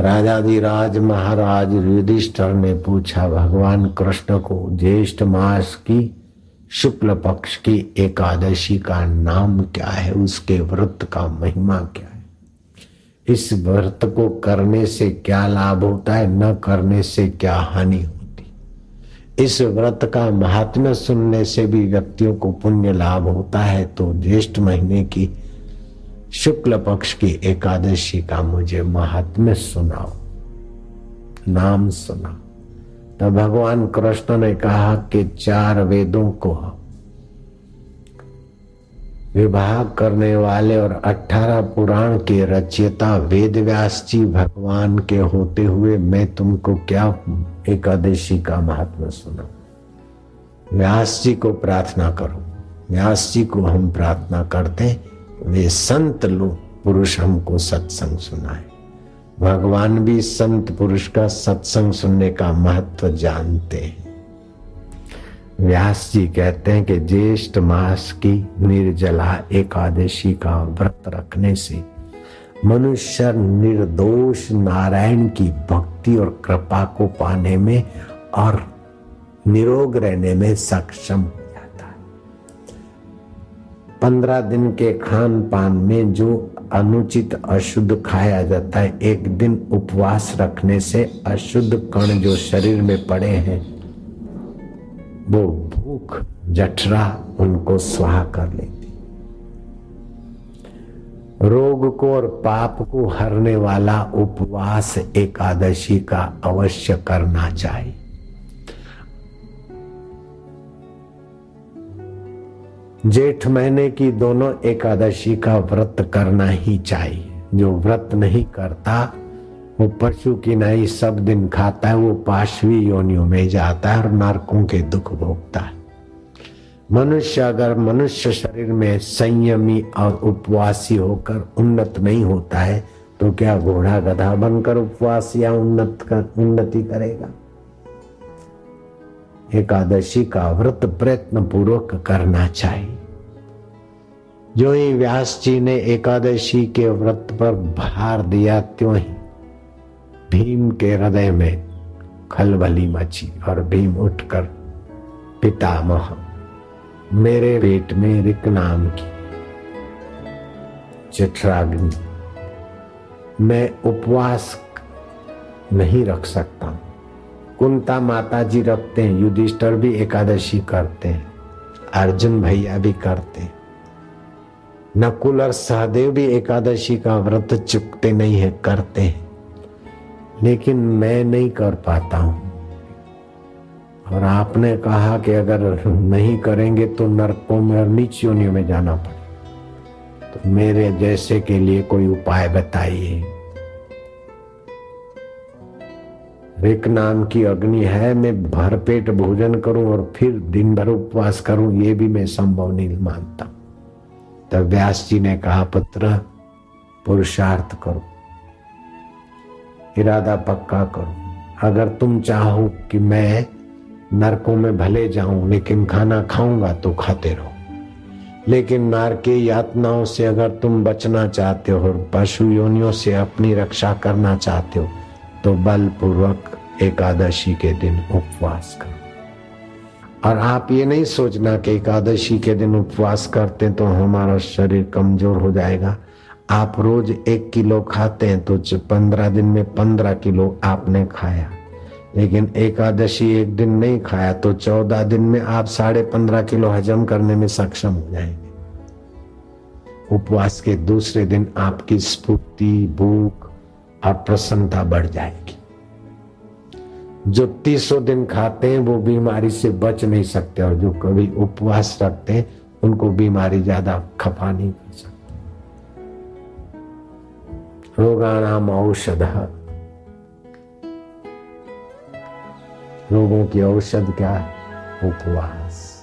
राजाधिराज महाराज युधिष्ठर ने पूछा, भगवान कृष्ण को ज्येष्ठ मास की शुक्ल पक्ष की एकादशी का नाम क्या है? उसके व्रत का महिमा क्या है? इस व्रत को करने से क्या लाभ होता है? न करने से क्या हानि होती इस व्रत का महात्म्य सुनने से भी व्यक्तियों को पुण्य लाभ होता है। तो ज्येष्ठ महीने की शुक्ल पक्ष की एकादशी का मुझे महात्म्य सुनाओ। नाम सुना तो भगवान कृष्ण ने कहा कि चार वेदों को विभाग करने वाले और अठारह पुराण के रचयिता वेद व्यास जी भगवान के होते हुए मैं तुमको क्या एकादशी का महत्व सुना व्यास जी को प्रार्थना करो। व्यास जी को हम प्रार्थना करते वे संत लोग पुरुष हमको सत्संग सुनाए। भगवान भी संत पुरुष का सत्संग सुनने का महत्व जानते हैं। व्यास जी कहते हैं कि ज्येष्ठ मास की निर्जला एकादशी का व्रत रखने से मनुष्य निर्दोष नारायण की भक्ति और कृपा को पाने में और निरोग रहने में सक्षम पंद्रह दिन के खान पान में जो अनुचित अशुद्ध खाया जाता है, एक दिन उपवास रखने से अशुद्ध कण जो शरीर में पड़े हैं, वो भूख, जठरा उनको स्वाहा कर लेती रोग को और पाप को हरने वाला उपवास एकादशी का अवश्य करना चाहिए। जेठ महीने की दोनों एकादशी का व्रत करना ही चाहिए। जो व्रत नहीं करता, वो पशु की नहीं सब दिन खाता है, वो पाशवी योनियों में जाता है और नरकों के दुख भोगता है। मनुष्य अगर मनुष्य शरीर में संयमी और उपवासी होकर उन्नत नहीं होता है तो क्या घोड़ा गधा बनकर उपवास या उन्नत कर, उन्नति करेगा? एकादशी का व्रत प्रयत्न पूर्वक करना चाहिए। जो ही व्यास जी ने एकादशी के व्रत पर भार दिया, त्यों ही भीम के हृदय में खलबली मची और भीम उठकर पितामह, मेरे पेट में रिक नाम की चित्राग्नि, मैं उपवास नहीं रख सकता। कुंता माता जी रखते हैं, युधिष्ठर भी एकादशी करते हैं, अर्जुन भैया भी करते हैं। नकुल और सहदेव भी एकादशी का व्रत चुकते नहीं है, करते हैं। लेकिन मैं नहीं कर पाता हूँ। और आपने कहा कि अगर नहीं करेंगे तो नरकों में और नीच योनियों में जाना पड़े तो मेरे जैसे के लिए कोई उपाय बताइए। रिक नाम की अग्नि है, मैं भरपेट भोजन करूँ और फिर दिन भर उपवास करूँ, ये भी मैं संभव नहीं मानता। तब व्यास जी ने कहा, पुत्र, पुरुषार्थ करो। इरादा पक्का करो। अगर तुम चाहो कि मैं नरकों में भले जाऊँ, लेकिन खाना खाऊँगा तो खाते रहो। लेकिन नार के यातनाओं से अगर तुम बचना चाहते हो और पशु योनियों से अपनी रक्षा करना चाहते हो तो बलपूर्वक एकादशी के दिन उपवास करो। और आप ये नहीं सोचना कि एकादशी के दिन उपवास करते तो हमारा शरीर कमज़ोर हो जाएगा। आप रोज एक किलो खाते हैं तो पंद्रह दिन में पंद्रह किलो आपने खाया। लेकिन एकादशी एक दिन नहीं खाया तो चौदह दिन में आप साढ़े पंद्रह किलो हजम करने में सक्षम हो जाएँगे। उपवास के दूसरे दिन आपकी स्फूर्ति, भूख और प्रसन्नता बढ़ जाएगी। जो तीसों दिन खाते हैं, वो बीमारी से बच नहीं सकते और जो कभी उपवास रखते हैं, उनको बीमारी ज़्यादा खपा नहीं कर सकते। रोगाणाम औषध। रोगों की औषध क्या है? उपवास।